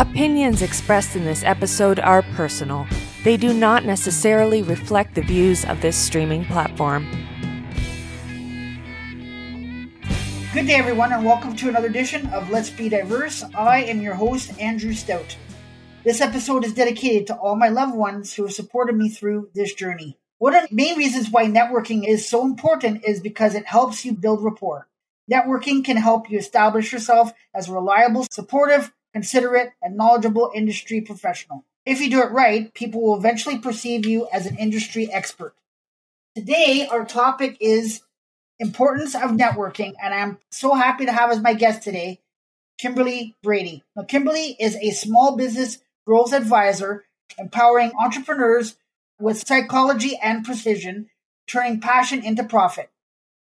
Opinions expressed in this episode are personal. They do not necessarily reflect the views of this streaming platform. Good day, everyone, and welcome to another edition of Let's Be Diverse. I am your host, Andrew Stout. This episode is dedicated to all my loved ones who have supported me through this journey. One of the main reasons why networking is so important is because it helps you build rapport. Networking can help you establish yourself as a reliable, supportive, considerate, and knowledgeable industry professional. If you do it right, people will eventually perceive you as an industry expert. Today, our topic is importance of networking, and I'm so happy to have as my guest today, Kimberly Brady. Now, Kimberly is a small business growth advisor, empowering entrepreneurs with psychology and precision, turning passion into profit.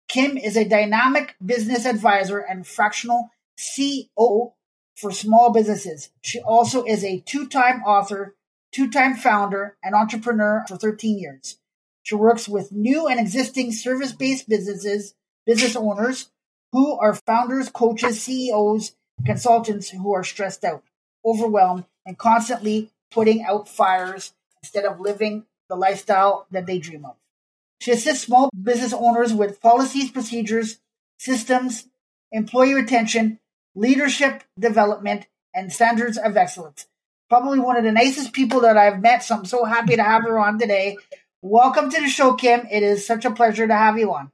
Kim is a dynamic business advisor and fractional COO for small businesses. She also is a two time author, two time founder, and entrepreneur for 13 years. She works with new and existing service based businesses, business owners who are founders, coaches, CEOs, consultants who are stressed out, overwhelmed, and constantly putting out fires instead of living the lifestyle that they dream of. She assists small business owners with policies, procedures, systems, employee retention, leadership development, and standards of excellence. Probably one of the nicest people that I've met, so I'm so happy to have her on today. Welcome to the show, Kim. It is such a pleasure to have you on.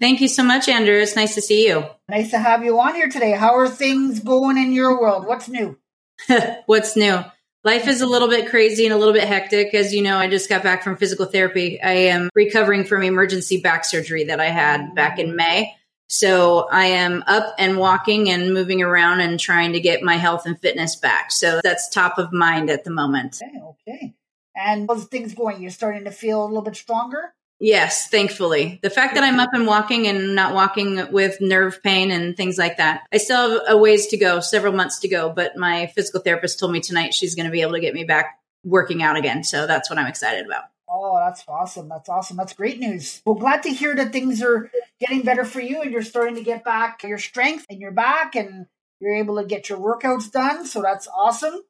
Thank you so much, Andrew. It's nice to see you. Nice to have you on here today. How are things going in your world? What's new? What's new? Life is a little bit crazy and a little bit hectic. As you know, I just got back from physical therapy. I am recovering from emergency back surgery that I had back in May. So I am up and walking and moving around and trying to get my health and fitness back. So that's top of mind at the moment. Okay, okay. And those things going? You're starting to feel a little bit stronger? Yes, thankfully. The fact that I'm up and walking and not walking with nerve pain and things like that. I still have a ways to go, several months to go, but my physical therapist told me tonight she's going to be able to get me back working out again. So that's what I'm excited about. Oh, that's awesome. That's awesome. That's great news. Well, glad to hear that things are getting better for you and you're starting to get back your strength in your back and you're able to get your workouts done. So that's awesome.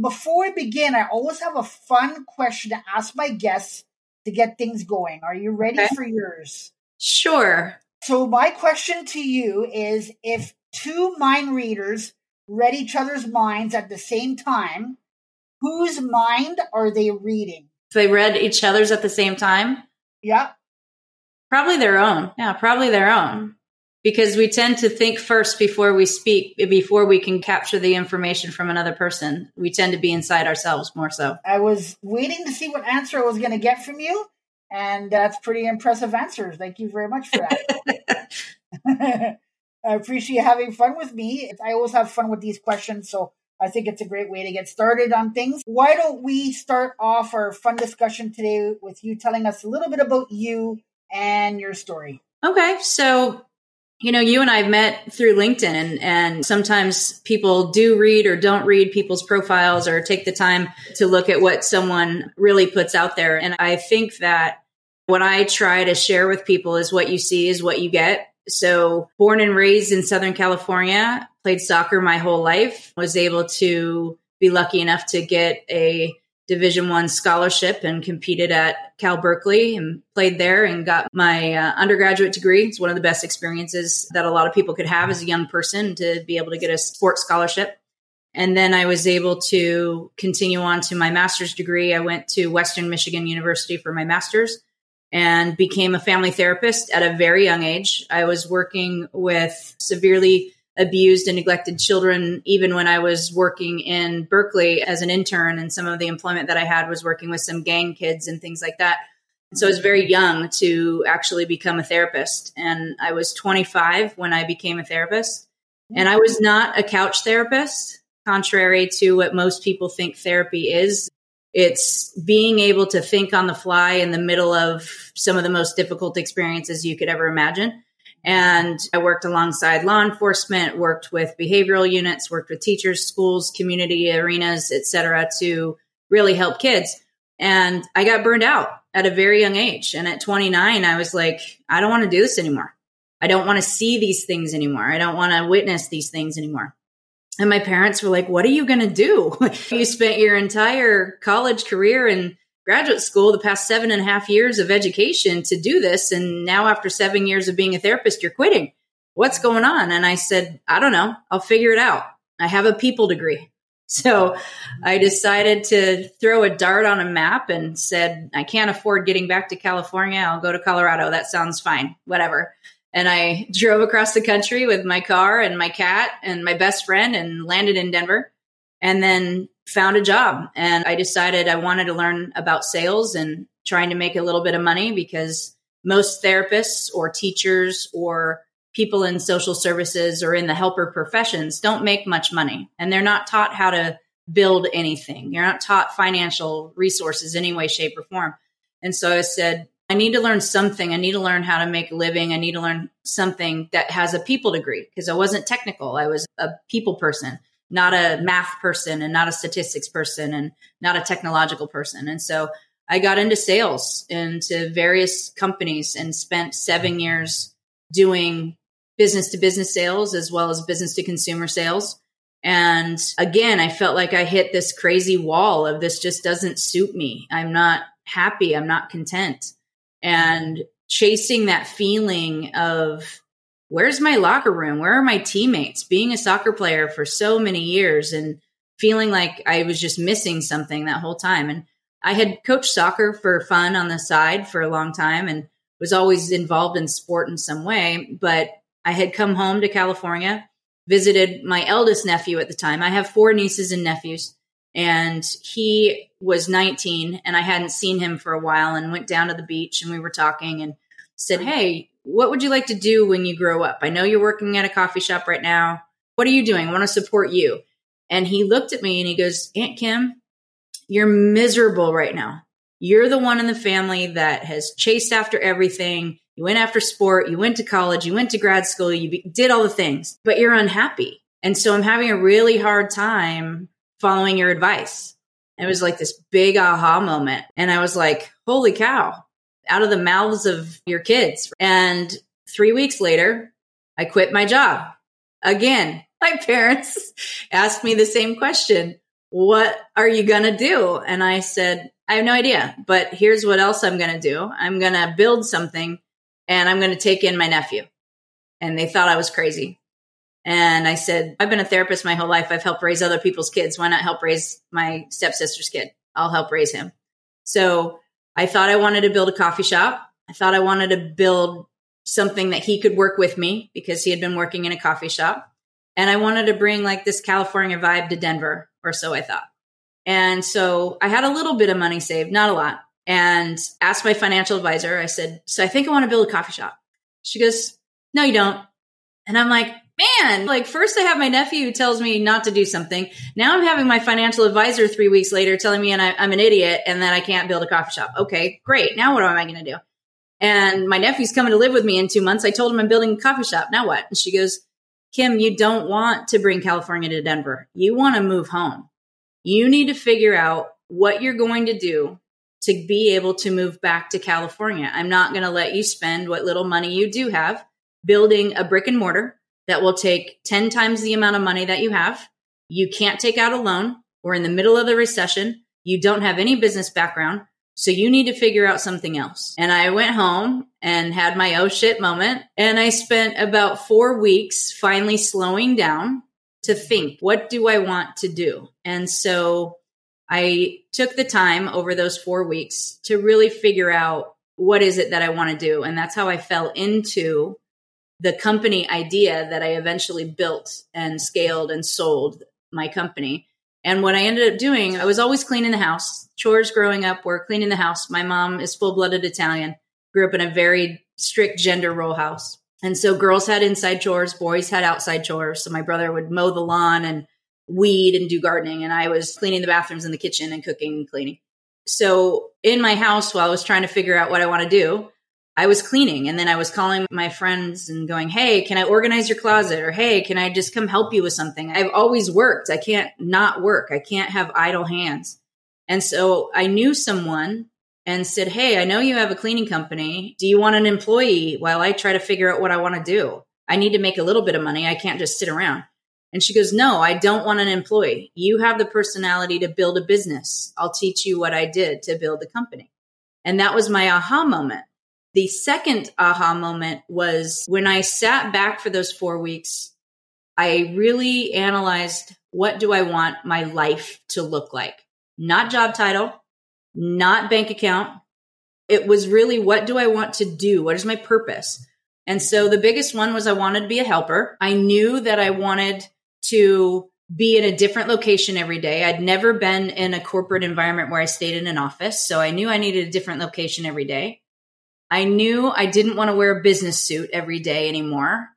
Before we begin, I always have a fun question to ask my guests to get things going. Are you ready okay. for yours? Sure. So, my question to you is if two mind readers read each other's minds at the same time, whose mind are they reading? They read each other's at the same time? Yeah. Probably their own. Yeah, probably their own. Because we tend to think first before we speak, before we can capture the information from another person. We tend to be inside ourselves more so. I was waiting to see what answer I was going to get from you. And that's pretty impressive answers. Thank you very much for that. I appreciate having fun with me. I always have fun with these questions. So I think it's a great way to get started on things. Why don't we start off our fun discussion today with you telling us a little bit about you and your story? Okay. So, you know, you and I have met through LinkedIn, and, and sometimes people do read or don't read people's profiles or take the time to look at what someone really puts out there. And I think that what I try to share with people is what you see is what you get. So, born and raised in Southern California, played soccer my whole life, was able to be lucky enough to get a division one scholarship and competed at cal berkeley and played there and got my uh, undergraduate degree. It's one of the best experiences that a lot of people could have as a young person to be able to get a sports scholarship. And then i was able to continue on to my master's degree. I went to western michigan university for my master's and became a family therapist at a very young age i was working with severely abused and neglected children even when I was working in Berkeley as an intern and some of the employment that I had was working with some gang kids and things like that. so I was very young to actually become a therapist and I was 25 when I became a therapist and I was not a couch therapist contrary to what most people think therapy is. It's being able to think on the fly in the middle of some of the most difficult experiences you could ever imagine and I worked alongside law enforcement, worked with behavioral units, worked with teachers, schools, community arenas, et cetera, to really help kids. And I got burned out at a very young age. And at 29, I was like, I don't want to do this anymore. I don't want to see these things anymore. I don't want to witness these things anymore. And my parents were like, What are you going to do? you spent your entire college career and graduate school, the past seven and a half years of education to do this. And now, after seven years of being a therapist, you're quitting. What's going on? And I said, I don't know. I'll figure it out. I have a people degree. So I decided to throw a dart on a map and said, I can't afford getting back to California. I'll go to Colorado. That sounds fine. Whatever. And I drove across the country with my car and my cat and my best friend and landed in Denver and then found a job. And I decided I wanted to learn about sales and trying to make a little bit of money because most therapists or teachers or people in social services or in the helper professions don't make much money and they're not taught how to build anything. You're not taught financial resources any way, shape, or form. And so I said, I need to learn something. I need to learn how to make a living. I need to learn something that has a people degree because I wasn't technical. I was a people person, not a math person and not a statistics person and not a technological person. And so I got into sales into various companies and spent seven years doing business to business sales as well as business to consumer sales. And again, I felt like I hit this crazy wall of this just doesn't suit me. I'm not happy. I'm not content. And chasing that feeling of where's my locker room? Where are my teammates? Being a soccer player for so many years and feeling like I was just missing something that whole time. And I had coached soccer for fun on the side for a long time and was always involved in sport in some way. But I had come home to California, visited my eldest nephew at the time. I have four nieces and nephews, and he was 19, and I hadn't seen him for a while and went down to the beach and we were talking and said, Hey, what would you like to do when you grow up? I know you're working at a coffee shop right now. What are you doing? I want to support you. And he looked at me and he goes, Aunt Kim, you're miserable right now. You're the one in the family that has chased after everything. You went after sport, you went to college, you went to grad school, you did all the things, but you're unhappy. And so I'm having a really hard time following your advice. And it was like this big aha moment. And I was like, holy cow, out of the mouths of your kids. And three weeks later, I quit my job. Again, my parents asked me the same question. What are you going to do? And I said, I have no idea, but here's what else I'm going to do. I'm going to build something and I'm going to take in my nephew. And they thought I was crazy. And I said, I've been a therapist my whole life. I've helped raise other people's kids. Why not help raise my stepsister's kid? I'll help raise him. So I thought I wanted to build a coffee shop. I thought I wanted to build something that he could work with me because he had been working in a coffee shop. And I wanted to bring like this California vibe to Denver, or so I thought. And so I had a little bit of money saved, not a lot and asked my financial advisor, I said, So I think I want to build a coffee shop. She goes, No, you don't. And I'm like, Man, like first I have my nephew who tells me not to do something. Now I'm having my financial advisor three weeks later telling me and I, am an idiot and that I can't build a coffee shop. Okay, great. Now what am I going to do? And my nephew's coming to live with me in two months. I told him I'm building a coffee shop. Now what? And she goes, Kim, you don't want to bring California to Denver. You want to move home. You need to figure out what you're going to do to be able to move back to California. I'm not going to let you spend what little money you do have building a brick and mortar that will take 10 times the amount of money that you have. You can't take out a loan. We're in the middle of the recession. You don't have any business background. So you need to figure out something else. And I went home and had my oh shit moment. And I spent about four weeks finally slowing down to think, what do I want to do? And so I took the time over those four weeks to really figure out what is it that I want to do. And that's how I fell into the company idea that I eventually built and scaled and sold my company. And what I ended up doing, I was always cleaning the house. Chores growing up were cleaning the house. My mom is full blooded Italian, grew up in a very strict gender role house. And so girls had inside chores, boys had outside chores. So my brother would mow the lawn and weed and do gardening. And I was cleaning the bathrooms in the kitchen and cooking and cleaning. So in my house, while I was trying to figure out what I want to do, I was cleaning and then I was calling my friends and going, Hey, can I organize your closet? Or Hey, can I just come help you with something? I've always worked. I can't not work. I can't have idle hands. And so I knew someone and said, Hey, I know you have a cleaning company. Do you want an employee while I try to figure out what I want to do? I need to make a little bit of money. I can't just sit around. And she goes, No, I don't want an employee. You have the personality to build a business. I'll teach you what I did to build a company. And that was my aha moment. The second aha moment was when I sat back for those four weeks, I really analyzed what do I want my life to look like? Not job title, not bank account. It was really what do I want to do? What is my purpose? And so the biggest one was I wanted to be a helper. I knew that I wanted to be in a different location every day. I'd never been in a corporate environment where I stayed in an office. So I knew I needed a different location every day. I knew I didn't want to wear a business suit every day anymore.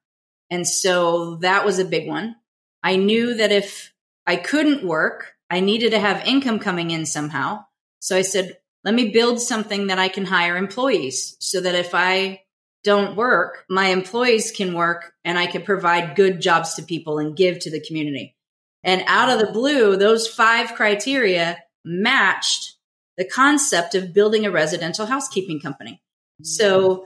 And so that was a big one. I knew that if I couldn't work, I needed to have income coming in somehow. So I said, let me build something that I can hire employees so that if I don't work, my employees can work and I can provide good jobs to people and give to the community. And out of the blue, those five criteria matched the concept of building a residential housekeeping company. So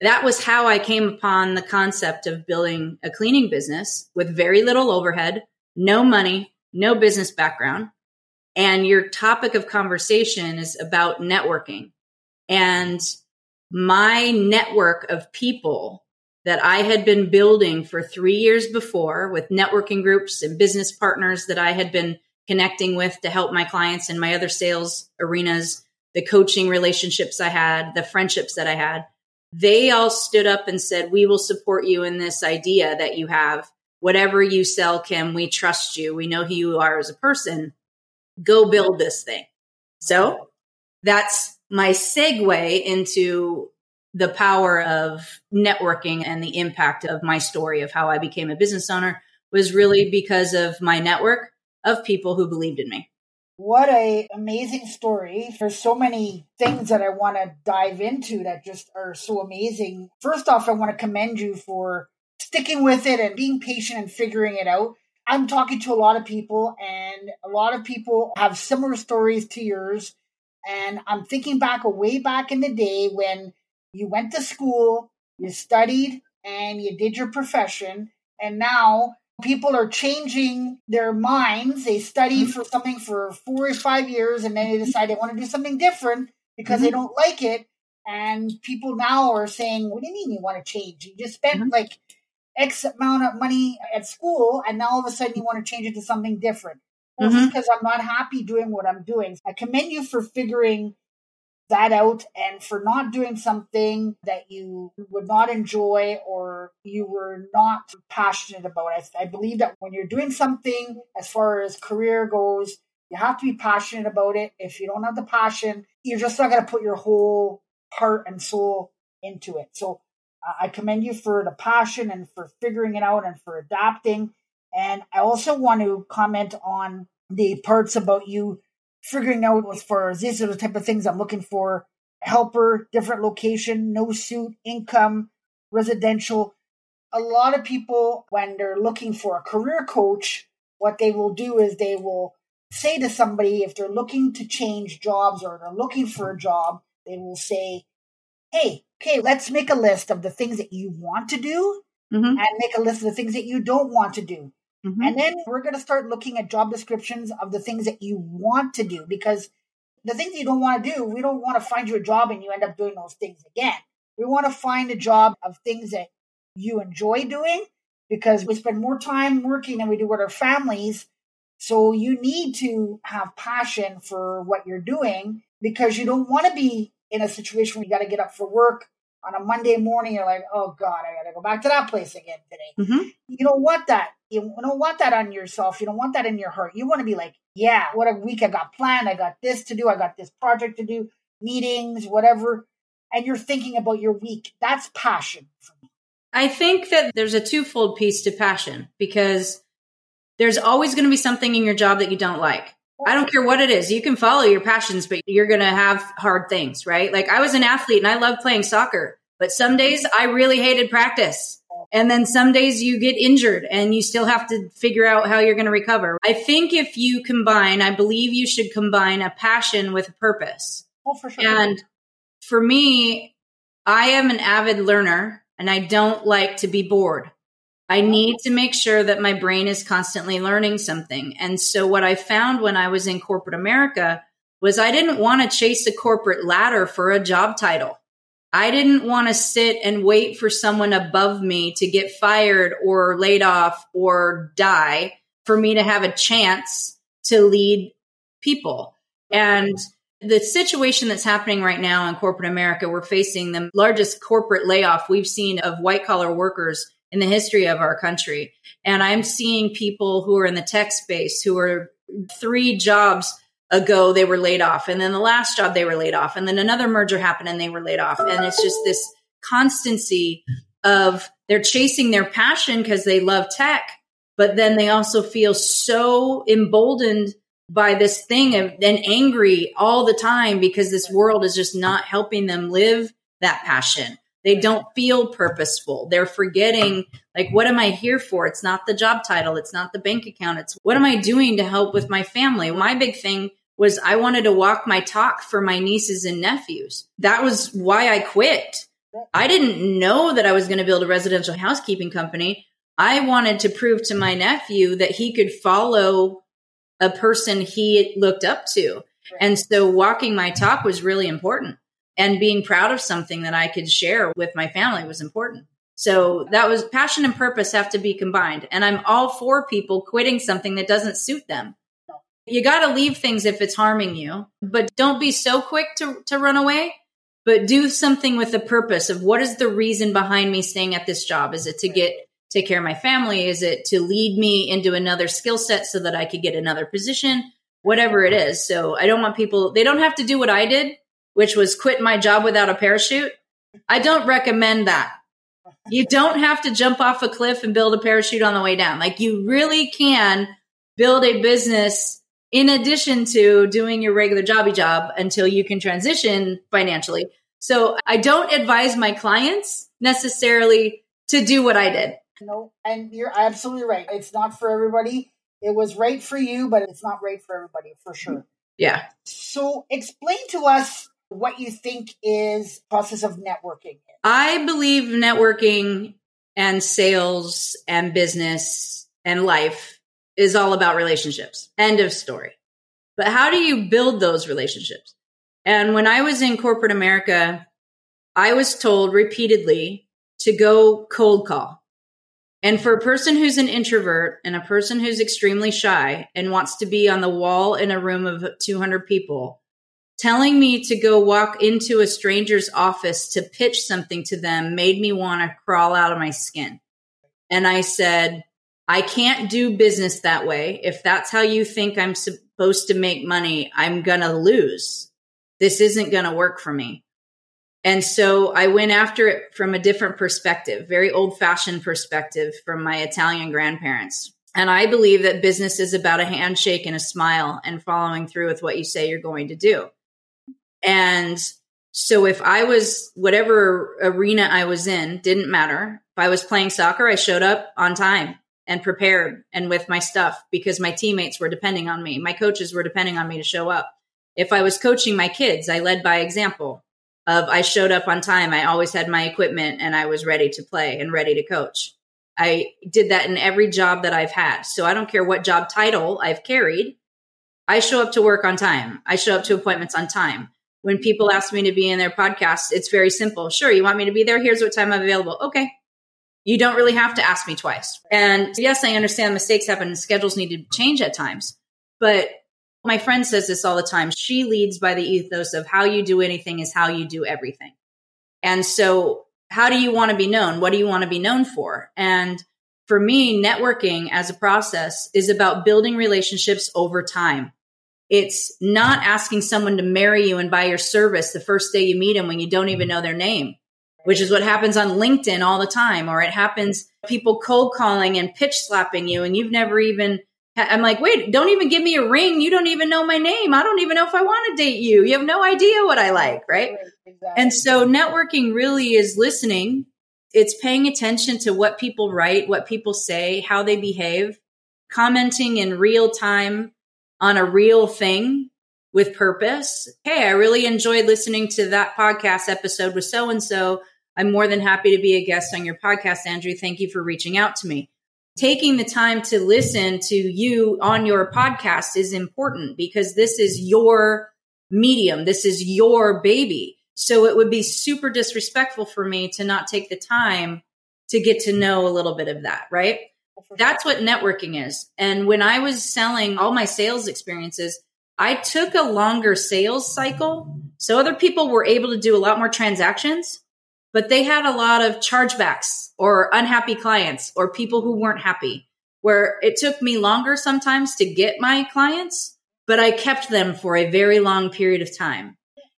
that was how I came upon the concept of building a cleaning business with very little overhead, no money, no business background. And your topic of conversation is about networking. And my network of people that I had been building for three years before with networking groups and business partners that I had been connecting with to help my clients in my other sales arenas the coaching relationships I had, the friendships that I had, they all stood up and said, We will support you in this idea that you have. Whatever you sell, Kim, we trust you. We know who you are as a person. Go build this thing. So that's my segue into the power of networking and the impact of my story of how I became a business owner was really because of my network of people who believed in me. What a amazing story. There's so many things that I want to dive into that just are so amazing. First off, I want to commend you for sticking with it and being patient and figuring it out. I'm talking to a lot of people and a lot of people have similar stories to yours. And I'm thinking back way back in the day when you went to school, you studied and you did your profession. And now people are changing their minds. They study mm-hmm. for something for four or five years and then they decide they want to do something different because mm-hmm. they don't like it. And people now are saying, What do you mean you want to change? You just spent mm-hmm. like X amount of money at school and now all of a sudden you want to change it to something different. Well, mm-hmm. because I'm not happy doing what I'm doing. I commend you for figuring that out and for not doing something that you would not enjoy or you were not passionate about. I, I believe that when you're doing something as far as career goes, you have to be passionate about it. If you don't have the passion, you're just not going to put your whole heart and soul into it. So I commend you for the passion and for figuring it out and for adapting. And I also want to comment on the parts about you figuring out as far as these are the type of things I'm looking for. Helper, different location, no suit, income, residential. A lot of people, when they're looking for a career coach, what they will do is they will say to somebody, if they're looking to change jobs or they're looking for a job, they will say, Hey, okay, let's make a list of the things that you want to do mm-hmm. and make a list of the things that you don't want to do. Mm-hmm. And then we're going to start looking at job descriptions of the things that you want to do because the things you don't want to do, we don't want to find you a job and you end up doing those things again. We want to find a job of things that you enjoy doing because we spend more time working than we do with our families. So you need to have passion for what you're doing because you don't want to be in a situation where you got to get up for work on a Monday morning, you're like, oh God, I gotta go back to that place again today. Mm-hmm. You don't want that. You don't want that on yourself. You don't want that in your heart. You want to be like, yeah, what a week I got planned. I got this to do. I got this project to do, meetings, whatever. And you're thinking about your week. That's passion for me. I think that there's a twofold piece to passion because there's always going to be something in your job that you don't like. I don't care what it is. You can follow your passions, but you're going to have hard things, right? Like I was an athlete and I loved playing soccer, but some days I really hated practice. And then some days you get injured and you still have to figure out how you're going to recover. I think if you combine, I believe you should combine a passion with a purpose. Oh, for sure. And for me, I am an avid learner and I don't like to be bored. I need to make sure that my brain is constantly learning something. And so what I found when I was in corporate America was I didn't want to chase a corporate ladder for a job title. I didn't want to sit and wait for someone above me to get fired or laid off or die for me to have a chance to lead people. And the situation that's happening right now in corporate America, we're facing the largest corporate layoff we've seen of white collar workers in the history of our country. And I'm seeing people who are in the tech space who are three jobs ago they were laid off and then the last job they were laid off and then another merger happened and they were laid off and it's just this constancy of they're chasing their passion because they love tech but then they also feel so emboldened by this thing of and angry all the time because this world is just not helping them live that passion they don't feel purposeful. They're forgetting, like, what am I here for? It's not the job title. It's not the bank account. It's what am I doing to help with my family? My big thing was I wanted to walk my talk for my nieces and nephews. That was why I quit. I didn't know that I was going to build a residential housekeeping company. I wanted to prove to my nephew that he could follow a person he looked up to. And so walking my talk was really important and being proud of something that I could share with my family was important. So that was passion and purpose have to be combined. And I'm all for people quitting something that doesn't suit them. You got to leave things if it's harming you, but don't be so quick to, to run away, but do something with the purpose of what is the reason behind me staying at this job? Is it to get, take care of my family? Is it to lead me into another skill set so that I could get another position? Whatever it is. So I don't want people, they don't have to do what I did, which was quit my job without a parachute. I don't recommend that. You don't have to jump off a cliff and build a parachute on the way down. Like you really can build a business in addition to doing your regular jobby job until you can transition financially. So I don't advise my clients necessarily to do what I did. No, and you're absolutely right. It's not for everybody. It was right for you, but it's not right for everybody for sure. Yeah. So explain to us what you think is process of networking. I believe networking and sales and business and life is all about relationships. End of story. But how do you build those relationships? And when I was in corporate America, I was told repeatedly to go cold call. And for a person who's an introvert and a person who's extremely shy and wants to be on the wall in a room of 200 people, telling me to go walk into a stranger's office to pitch something to them made me want to crawl out of my skin. And I said, I can't do business that way. If that's how you think I'm supposed to make money, I'm going to lose. This isn't going to work for me. And so I went after it from a different perspective, very old fashioned perspective from my Italian grandparents. And I believe that business is about a handshake and a smile and following through with what you say you're going to do. And so if I was whatever arena I was in, didn't matter. If I was playing soccer, I showed up on time and prepared and with my stuff because my teammates were depending on me. My coaches were depending on me to show up. If I was coaching my kids, I led by example of I showed up on time. I always had my equipment and I was ready to play and ready to coach. I did that in every job that I've had. So I don't care what job title I've carried. I show up to work on time. I show up to appointments on time when people ask me to be in their podcast, it's very simple. Sure, you want me to be there? Here's what time I'm available. Okay. You don't really have to ask me twice. And yes, I understand mistakes happen and schedules need to change at times. But my friend says this all the time. She leads by the ethos of how you do anything is how you do everything. And so, how do you want to be known? What do you want to be known for? And for me, networking as a process is about building relationships over time. It's not asking someone to marry you and buy your service the first day you meet them when you don't even know their name, which is what happens on LinkedIn all the time. Or it happens people cold calling and pitch slapping you and you've never even I'm like, wait, don't even give me a ring. You don't even know my name. I don't even know if I want to date you. You have no idea what I like, right? Exactly. And so networking really is listening. It's paying attention to what people write, what people say, how they behave, commenting in real time on a real thing with purpose. Hey, I really enjoyed listening to that podcast episode with so and so. I'm more than happy to be a guest on your podcast, Andrew. Thank you for reaching out to me. Taking the time to listen to you on your podcast is important because this is your medium. This is your baby. So it would be super disrespectful for me to not take the time to get to know a little bit of that, right? That's what networking is. And when I was selling all my sales experiences, I took a longer sales cycle. So other people were able to do a lot more transactions, but they had a lot of chargebacks or unhappy clients or people who weren't happy where it took me longer sometimes to get my clients, but I kept them for a very long period of time.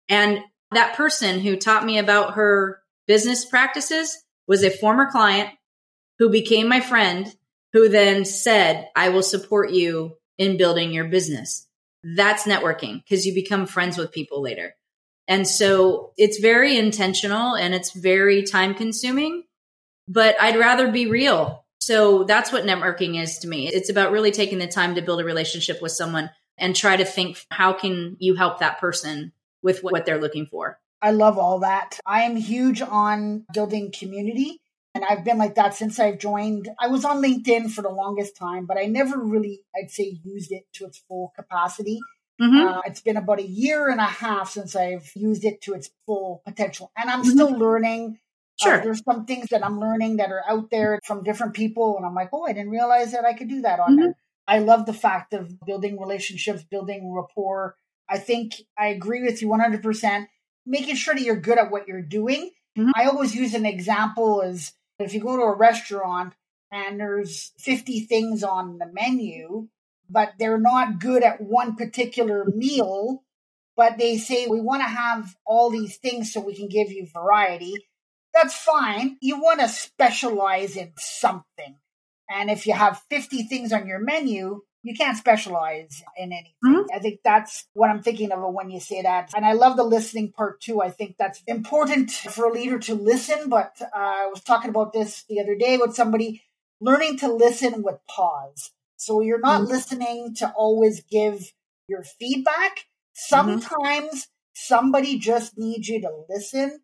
And that person who taught me about her business practices was a former client who became my friend, who then said, I will support you in building your business. That's networking because you become friends with people later. And so it's very intentional and it's very time consuming, but I'd rather be real. So that's what networking is to me. It's about really taking the time to build a relationship with someone and try to think, how can you help that person with what they're looking for? I love all that. I am huge on building community. And I've been like that since I've joined. I was on LinkedIn for the longest time, but I never really, I'd say, used it to its full capacity. Mm-hmm. Uh, it's been about a year and a half since I've used it to its full potential. And I'm mm-hmm. still learning. Uh, sure. Uh, there's some things that I'm learning that are out there from different people. And I'm like, oh, I didn't realize that I could do that on mm-hmm. there. I love the fact of building relationships, building rapport. I think I agree with you 100% making sure that you're good at what you're doing. Mm-hmm. I always use an example as if you go to a restaurant and there's 50 things on the menu, but they're not good at one particular meal, but they say we want to have all these things so we can give you variety. That's fine. You want to specialize in something. And if you have 50 things on your menu, you can't specialize in anything. Mm-hmm. I think that's what I'm thinking of when you say that. And I love the listening part too. I think that's important for a leader to listen. But uh, I was talking about this the other day with somebody learning to listen with pause. So you're not mm-hmm. listening to always give your feedback. Mm-hmm. Sometimes mm-hmm. somebody just needs you to listen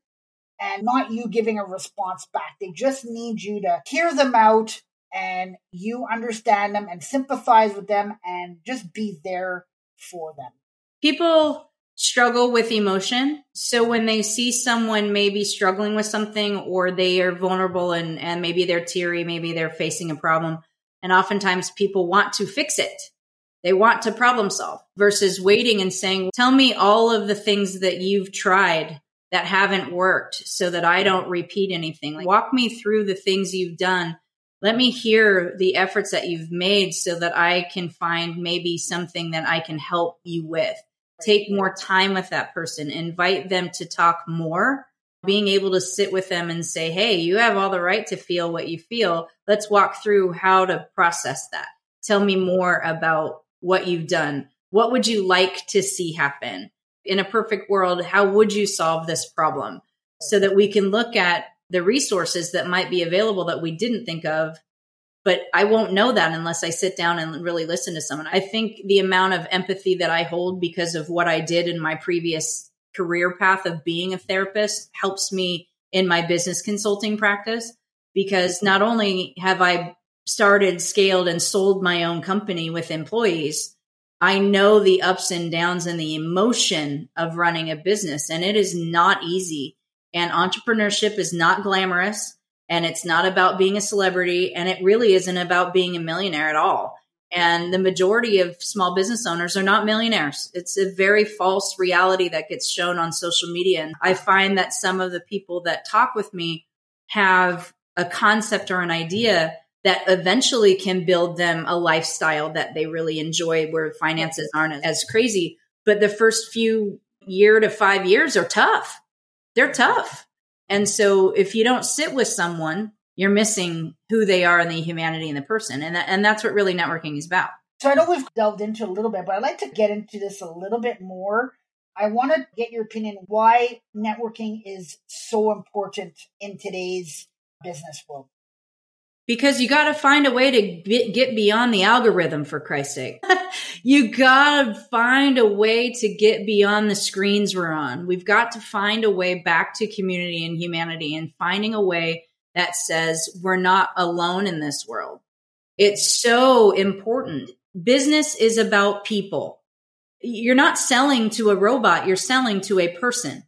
and not you giving a response back. They just need you to hear them out and you understand them and sympathize with them and just be there for them. People struggle with emotion. So when they see someone maybe struggling with something or they are vulnerable and, and maybe they're teary, maybe they're facing a problem. And oftentimes people want to fix it. They want to problem solve versus waiting and saying, tell me all of the things that you've tried that haven't worked so that I don't repeat anything. Like walk me through the things you've done let me hear the efforts that you've made so that I can find maybe something that I can help you with. Take more time with that person, invite them to talk more, being able to sit with them and say, Hey, you have all the right to feel what you feel. Let's walk through how to process that. Tell me more about what you've done. What would you like to see happen? In a perfect world, how would you solve this problem? So that we can look at the resources that might be available that we didn't think of but I won't know that unless I sit down and really listen to someone. I think the amount of empathy that I hold because of what I did in my previous career path of being a therapist helps me in my business consulting practice because not only have I started, scaled, and sold my own company with employees, I know the ups and downs and the emotion of running a business, and it is not easy. And entrepreneurship is not glamorous and it's not about being a celebrity and it really isn't about being a millionaire at all. And the majority of small business owners are not millionaires. It's a very false reality that gets shown on social media. And I find that some of the people that talk with me have a concept or an idea that eventually can build them a lifestyle that they really enjoy where finances aren't as crazy. But the first few year to five years are tough they're tough. And so if you don't sit with someone, you're missing who they are and the humanity in the person. And, that, and that's what really networking is about. So I know we've delved into a little bit, but I'd like to get into this a little bit more. I want to get your opinion why networking is so important in today's business world. Because you got to find a way to get beyond the algorithm for Christ's sake. you got to find a way to get beyond the screens we're on. We've got to find a way back to community and humanity and finding a way that says we're not alone in this world. It's so important. Business is about people. You're not selling to a robot, you're selling to a person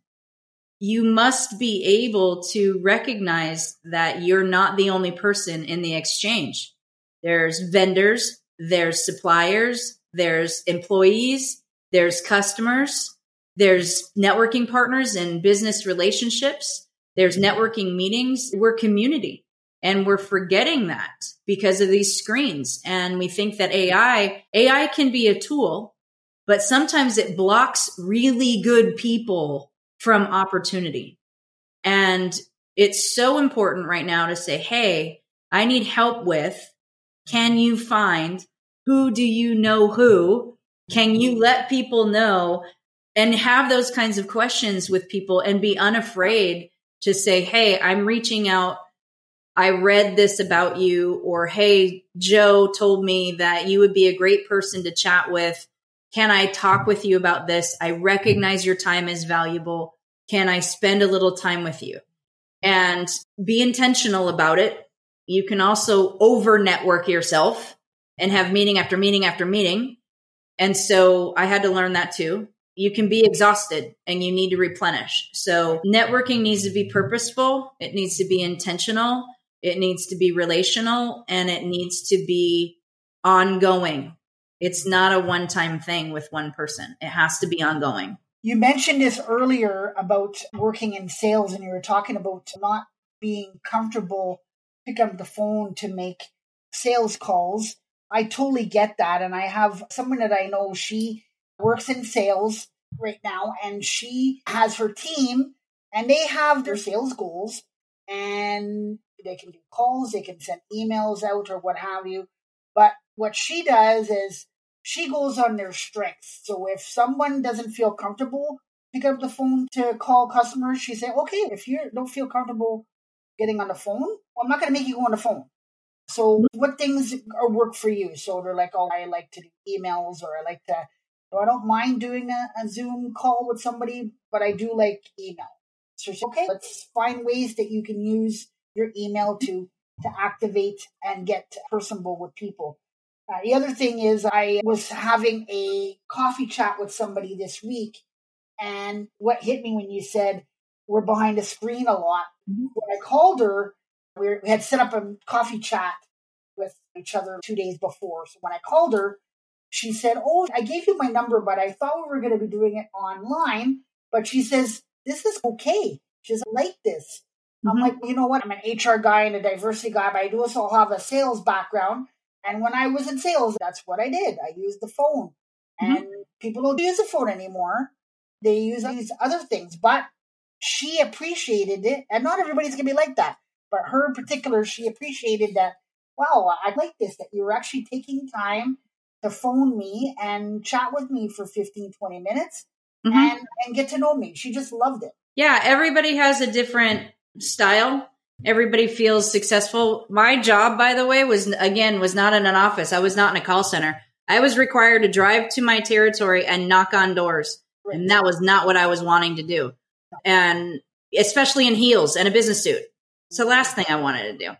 you must be able to recognize that you're not the only person in the exchange. There's vendors, there's suppliers, there's employees, there's customers, there's networking partners and business relationships, there's networking meetings. We're community and we're forgetting that because of these screens. And we think that AI, AI can be a tool, but sometimes it blocks really good people from opportunity. And it's so important right now to say, Hey, I need help with, can you find who do you know who? Can you let people know and have those kinds of questions with people and be unafraid to say, Hey, I'm reaching out. I read this about you or, Hey, Joe told me that you would be a great person to chat with. Can I talk with you about this? I recognize your time is valuable. Can I spend a little time with you? And be intentional about it. You can also over network yourself and have meeting after meeting after meeting. And so I had to learn that too. You can be exhausted and you need to replenish. So networking needs to be purposeful. It needs to be intentional. It needs to be relational and it needs to be ongoing. It's not a one time thing with one person. It has to be ongoing. You mentioned this earlier about working in sales, and you were talking about not being comfortable picking up the phone to make sales calls. I totally get that. And I have someone that I know, she works in sales right now, and she has her team, and they have their sales goals, and they can do calls, they can send emails out, or what have you. But what she does is she goes on their strengths. So if someone doesn't feel comfortable pick up the phone to call customers, she say, okay, if you don't feel comfortable getting on the phone, well, I'm not going to make you go on the phone. So what things work for you? So they're like, oh, I like to do emails or I like to, I don't mind doing a, a Zoom call with somebody, but I do like email. So okay, let's find ways that you can use your email to to activate and get personable with people. Uh, the other thing is, I was having a coffee chat with somebody this week, and what hit me when you said we're behind a screen a lot. Mm-hmm. When I called her, we, we had set up a coffee chat with each other two days before. So when I called her, she said, Oh, I gave you my number, but I thought we were going to be doing it online. But she says, This is okay. She's like this. Mm-hmm. I'm like, you know what? I'm an HR guy and a diversity guy, but I do also have a sales background. And when I was in sales, that's what I did. I used the phone. Mm-hmm. And people don't use the phone anymore. They use these other things. But she appreciated it. And not everybody's going to be like that. But her in particular, she appreciated that, wow, I like this, that you were actually taking time to phone me and chat with me for 15, 20 minutes mm-hmm. and, and get to know me. She just loved it. Yeah, everybody has a different style everybody feels successful. My job, by the way, was again, was not in an office. I was not in a call center. I was required to drive to my territory and knock on doors. And that was not what I was wanting to do. And especially in heels and a business suit. It's the last thing I wanted to do.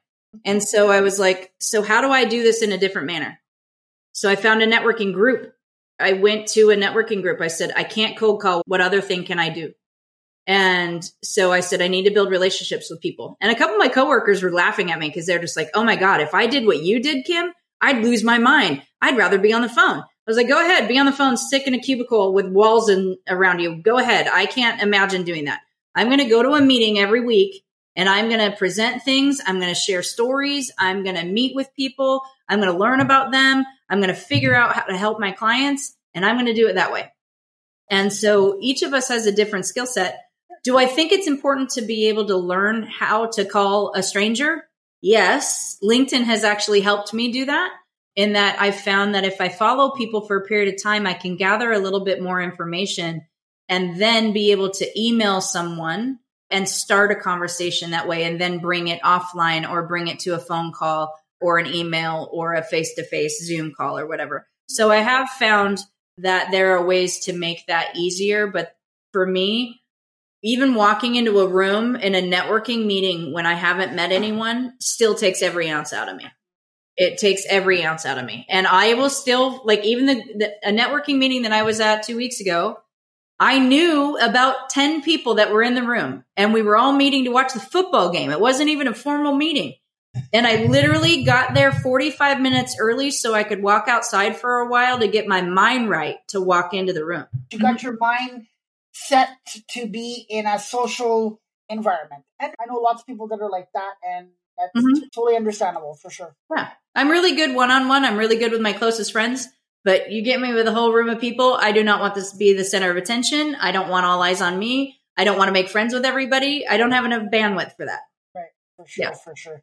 And so I was like, so how do I do this in a different manner? So I found a networking group. I went to a networking group. I said, I can't cold call. What other thing can I do? And so I said, I need to build relationships with people. And a couple of my coworkers were laughing at me because they're just like, oh my God, if I did what you did, Kim, I'd lose my mind. I'd rather be on the phone. I was like, go ahead, be on the phone, stick in a cubicle with walls and around you. Go ahead. I can't imagine doing that. I'm going to go to a meeting every week and I'm going to present things. I'm going to share stories. I'm going to meet with people. I'm going to learn about them. I'm going to figure out how to help my clients and I'm going to do it that way. And so each of us has a different skill set do I think it's important to be able to learn how to call a stranger? Yes. LinkedIn has actually helped me do that in that I've found that if I follow people for a period of time, I can gather a little bit more information and then be able to email someone and start a conversation that way and then bring it offline or bring it to a phone call or an email or a face to face Zoom call or whatever. So I have found that there are ways to make that easier. But for me, even walking into a room in a networking meeting when I haven't met anyone still takes every ounce out of me. It takes every ounce out of me. And I will still, like, even the, the a networking meeting that I was at two weeks ago, I knew about 10 people that were in the room and we were all meeting to watch the football game. It wasn't even a formal meeting. And I literally got there 45 minutes early so I could walk outside for a while to get my mind right to walk into the room. You got your mind set to be in a social environment. And I know lots of people that are like that, and that's mm-hmm. totally understandable for sure. Yeah. I'm really good one on one. I'm really good with my closest friends. But you get me with a whole room of people. I do not want this to be the center of attention. I don't want all eyes on me. I don't want to make friends with everybody. I don't have enough bandwidth for that. Right. For sure. Yeah. For sure.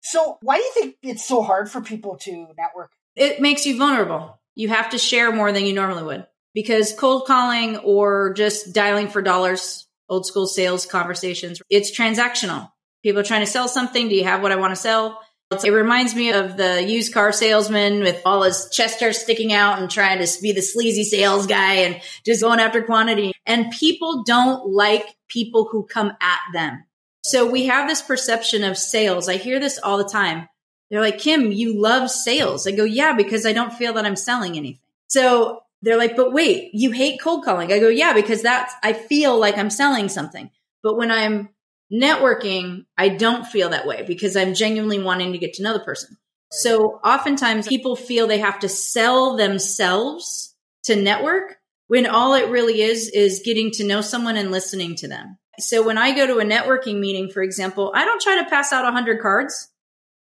So, why do you think it's so hard for people to network? It makes you vulnerable. You have to share more than you normally would because cold calling or just dialing for dollars, old school sales conversations, it's transactional. People are trying to sell something. Do you have what I want to sell? It reminds me of the used car salesman with all his chest hair sticking out and trying to be the sleazy sales guy and just going after quantity. And people don't like people who come at them. So we have this perception of sales. I hear this all the time. They're like, Kim, you love sales. I go, yeah, because I don't feel that I'm selling anything. So they're like, but wait, you hate cold calling. I go, yeah, because that's, I feel like I'm selling something. But when I'm networking, I don't feel that way because I'm genuinely wanting to get to know the person. So oftentimes people feel they have to sell themselves to network when all it really is is getting to know someone and listening to them. So when I go to a networking meeting, for example, I don't try to pass out 100 cards.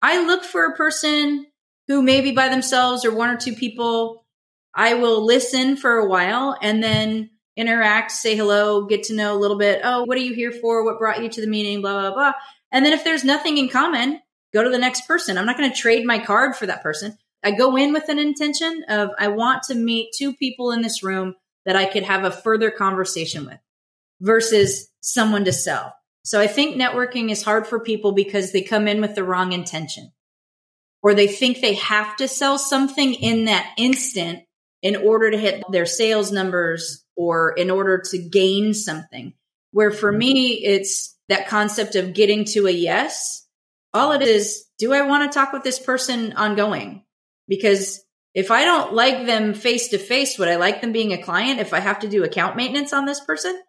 I look for a person who may be by themselves or one or two people. I will listen for a while and then interact, say hello, get to know a little bit. Oh, what are you here for? What brought you to the meeting? Blah, blah, blah. And then if there's nothing in common, go to the next person. I'm not going to trade my card for that person. I go in with an intention of I want to meet two people in this room that I could have a further conversation with versus someone to sell. So I think networking is hard for people because they come in with the wrong intention or they think they have to sell something in that instant in order to hit their sales numbers or in order to gain something. Where for mm-hmm. me, it's that concept of getting to a yes. All it is, do I want to talk with this person ongoing? Because if I don't like them face to face, would I like them being a client if I have to do account maintenance on this person?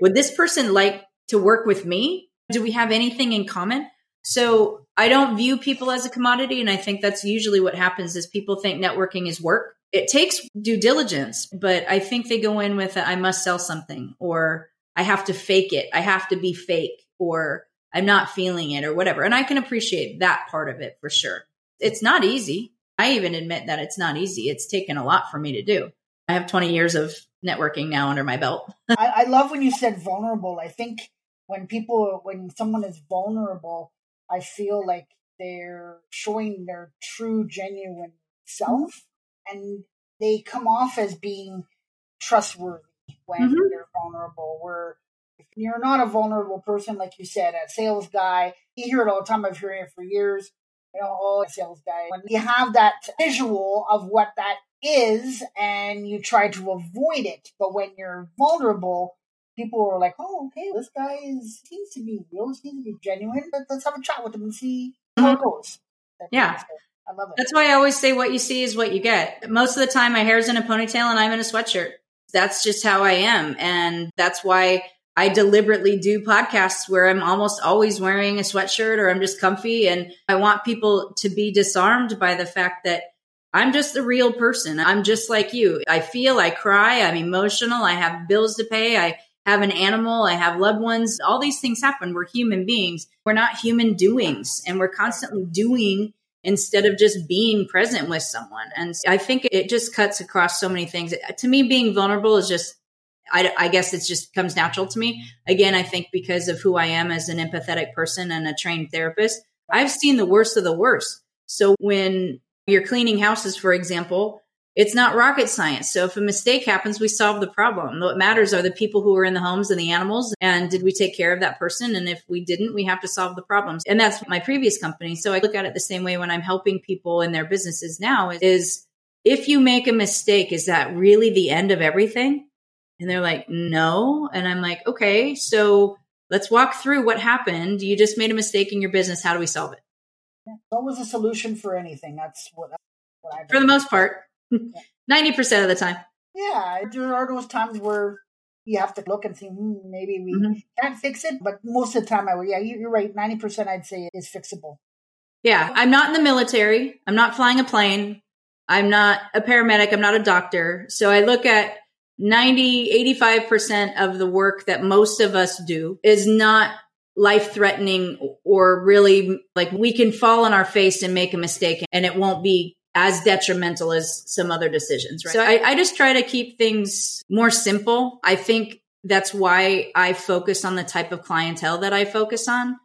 Would this person like to work with me? Do we have anything in common? So I don't view people as a commodity. And I think that's usually what happens is people think networking is work. It takes due diligence, but I think they go in with, I must sell something or I have to fake it. I have to be fake or I'm not feeling it or whatever. And I can appreciate that part of it for sure. It's not easy. I even admit that it's not easy. It's taken a lot for me to do. I have 20 years of networking now under my belt. I, I love when you said vulnerable. I think when people, when someone is vulnerable, I feel like they're showing their true, genuine self and they come off as being trustworthy when mm-hmm. they're vulnerable. Where if you're not a vulnerable person, like you said, a sales guy, you hear it all the time. I've heard it for years. You know, oh, sales guy. When you have that visual of what that is and you try to avoid it. But when you're vulnerable, people are like, oh, okay, this guy is, seems to be real, seems to be genuine. Let's have a chat with him and see mm-hmm. how it goes. yeah. I love it. That's why I always say what you see is what you get. Most of the time, my hair's in a ponytail and I'm in a sweatshirt. That's just how I am. And that's why I deliberately do podcasts where I'm almost always wearing a sweatshirt or I'm just comfy. And I want people to be disarmed by the fact that I'm just a real person. I'm just like you. I feel, I cry, I'm emotional, I have bills to pay, I have an animal, I have loved ones. All these things happen. We're human beings. We're not human doings, and we're constantly doing instead of just being present with someone. And I think it just cuts across so many things. Uh, to me, being vulnerable is just I, I, guess it just comes natural to me. Again, I think because of who I am as an empathetic person and a trained therapist, I've seen the worst of the worst. So when you're cleaning houses, for example, it's not rocket science. So if a mistake happens, we solve the problem. What matters are the people who are in the homes and the animals. And did we take care of that person? And if we didn't, we have to solve the problems. And that's my previous company. So I look at it the same way when I'm helping people in their businesses now is if you make a mistake, is that really the end of everything? And they're like, no. And I'm like, okay, so let's walk through what happened. You just made a mistake in your business. How do we solve it? What was a solution for anything? That's what, what I For the most part. 90% of the time. Yeah, there are those times where you have to look and see, hmm, maybe we mm-hmm. can't fix it. But most of the time, I would, yeah, you're right. 90% I'd say is fixable. Yeah, I'm not in the military. I'm not flying a plane. I'm not a paramedic. I'm not a doctor. So I look at 90, 85% of the work that most of us do is not life threatening or really like we can fall on our face and make a mistake and it won't be as detrimental as some other decisions, right? So I, I just try to keep things more simple. I think that's why I focus on the type of clientele that I focus on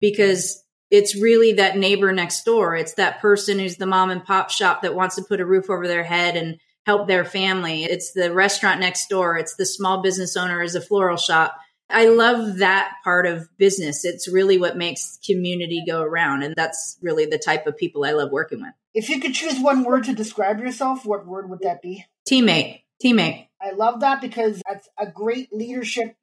because it's really that neighbor next door. It's that person who's the mom and pop shop that wants to put a roof over their head and help their family. It's the restaurant next door. It's the small business owner as a floral shop. I love that part of business. It's really what makes community go around. And that's really the type of people I love working with. If you could choose one word to describe yourself, what word would that be? Teammate. Teammate. I love that because that's a great leadership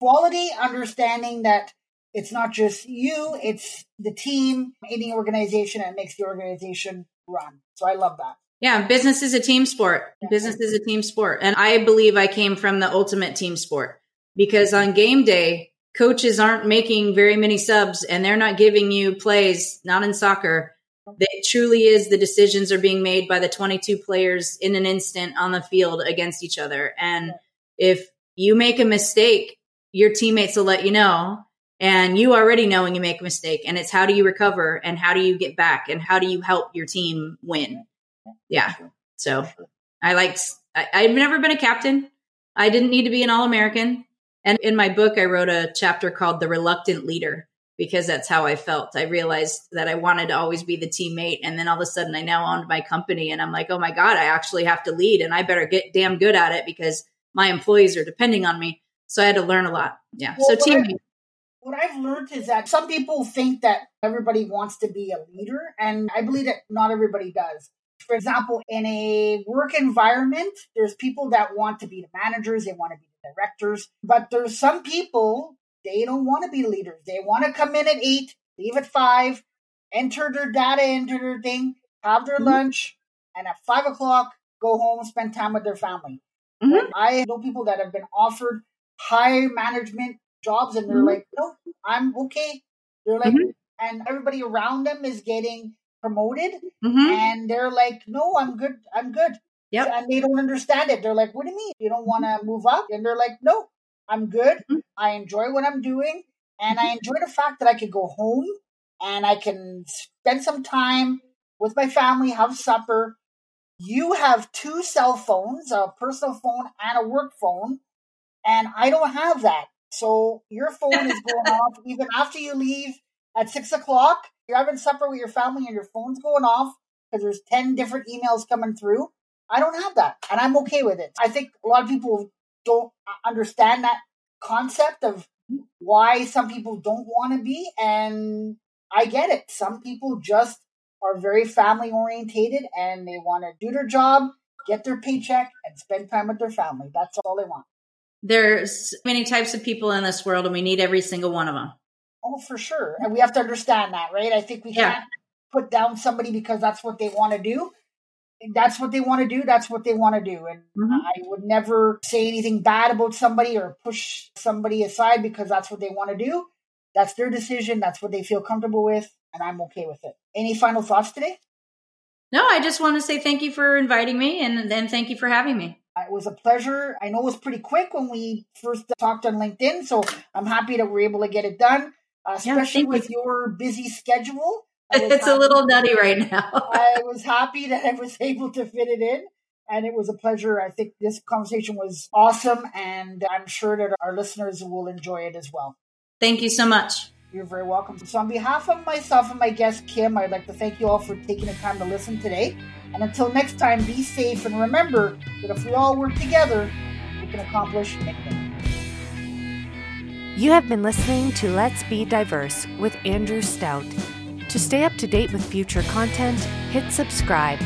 quality, understanding that it's not just you, it's the team any organization and makes the organization run. So I love that. Yeah, business is a team sport. Yeah. Business is a team sport. And I believe I came from the ultimate team sport because on game day, coaches aren't making very many subs and they're not giving you plays, not in soccer it truly is the decisions are being made by the 22 players in an instant on the field against each other. And if you make a mistake, your teammates will let you know. And you already know when you make a mistake. And it's how do you recover and how do you get back and how do you help your team win? Yeah. So I like, I've never been a captain. I didn't need to be an All American. And in my book, I wrote a chapter called The Reluctant Leader because that's how I felt. I realized that I wanted to always be the teammate. And then all of a sudden I now owned my company and I'm like, oh my God, I actually have to lead and I better get damn good at it because my employees are depending on me. So I had to learn a lot. Yeah. Well, so teammate. What I've learned is that some people think that everybody wants to be a leader, and I believe that not everybody does. For example, in a work environment, there's people that want to be the managers, they want to be directors, but there's some people they don't want to be leaders. They want to come in at eight, leave at five, enter their data into their thing, have their mm-hmm. lunch, and at five o'clock go home, spend time with their family. Mm-hmm. I know people that have been offered high management jobs and they're mm-hmm. like, no, I'm okay. They're like, mm-hmm. and everybody around them is getting promoted mm-hmm. and they're like, no, I'm good. I'm good. Yep. And they don't understand it. They're like, what do you mean? You don't want to move up? And they're like, no, I'm good. Mm-hmm. I enjoy what I'm doing. And I mm-hmm. enjoy the fact that I can go home and I can spend some time with my family, have supper. You have two cell phones, a personal phone and a work phone, and I don't have that. So your phone is going off even after you leave at six o'clock. You're having supper with your family and your phone's going off because there's 10 different emails coming through. I don't have that and I'm okay with it. I think a lot of people don't understand that concept of why some people don't want to be. And I get it. Some people just are very family orientated and they want to do their job, get their paycheck, and spend time with their family. That's all they want. There's many types of people in this world, and we need every single one of them. Oh, for sure. And we have to understand that, right? I think we yeah. can't put down somebody because that's what they want to do that's what they want to do, that's what they want to do. And mm-hmm. I would never say anything bad about somebody or push somebody aside because that's what they want to do. That's their decision. That's what they feel comfortable with. And I'm okay with it. Any final thoughts today? No, I just want to say thank you for inviting me and then thank you for having me. It was a pleasure. I know it was pretty quick when we first talked on LinkedIn, so I'm happy that we're able to get it done, uh, especially yeah, with you. your busy schedule. It's a little nutty right now. I was happy that I was able to fit it in. And it was a pleasure. I think this conversation was awesome. And I'm sure that our listeners will enjoy it as well. Thank you so much. You're very welcome. So, on behalf of myself and my guest, Kim, I'd like to thank you all for taking the time to listen today. And until next time, be safe and remember that if we all work together, we can accomplish anything. You have been listening to Let's Be Diverse with Andrew Stout. To stay up to date with future content, hit subscribe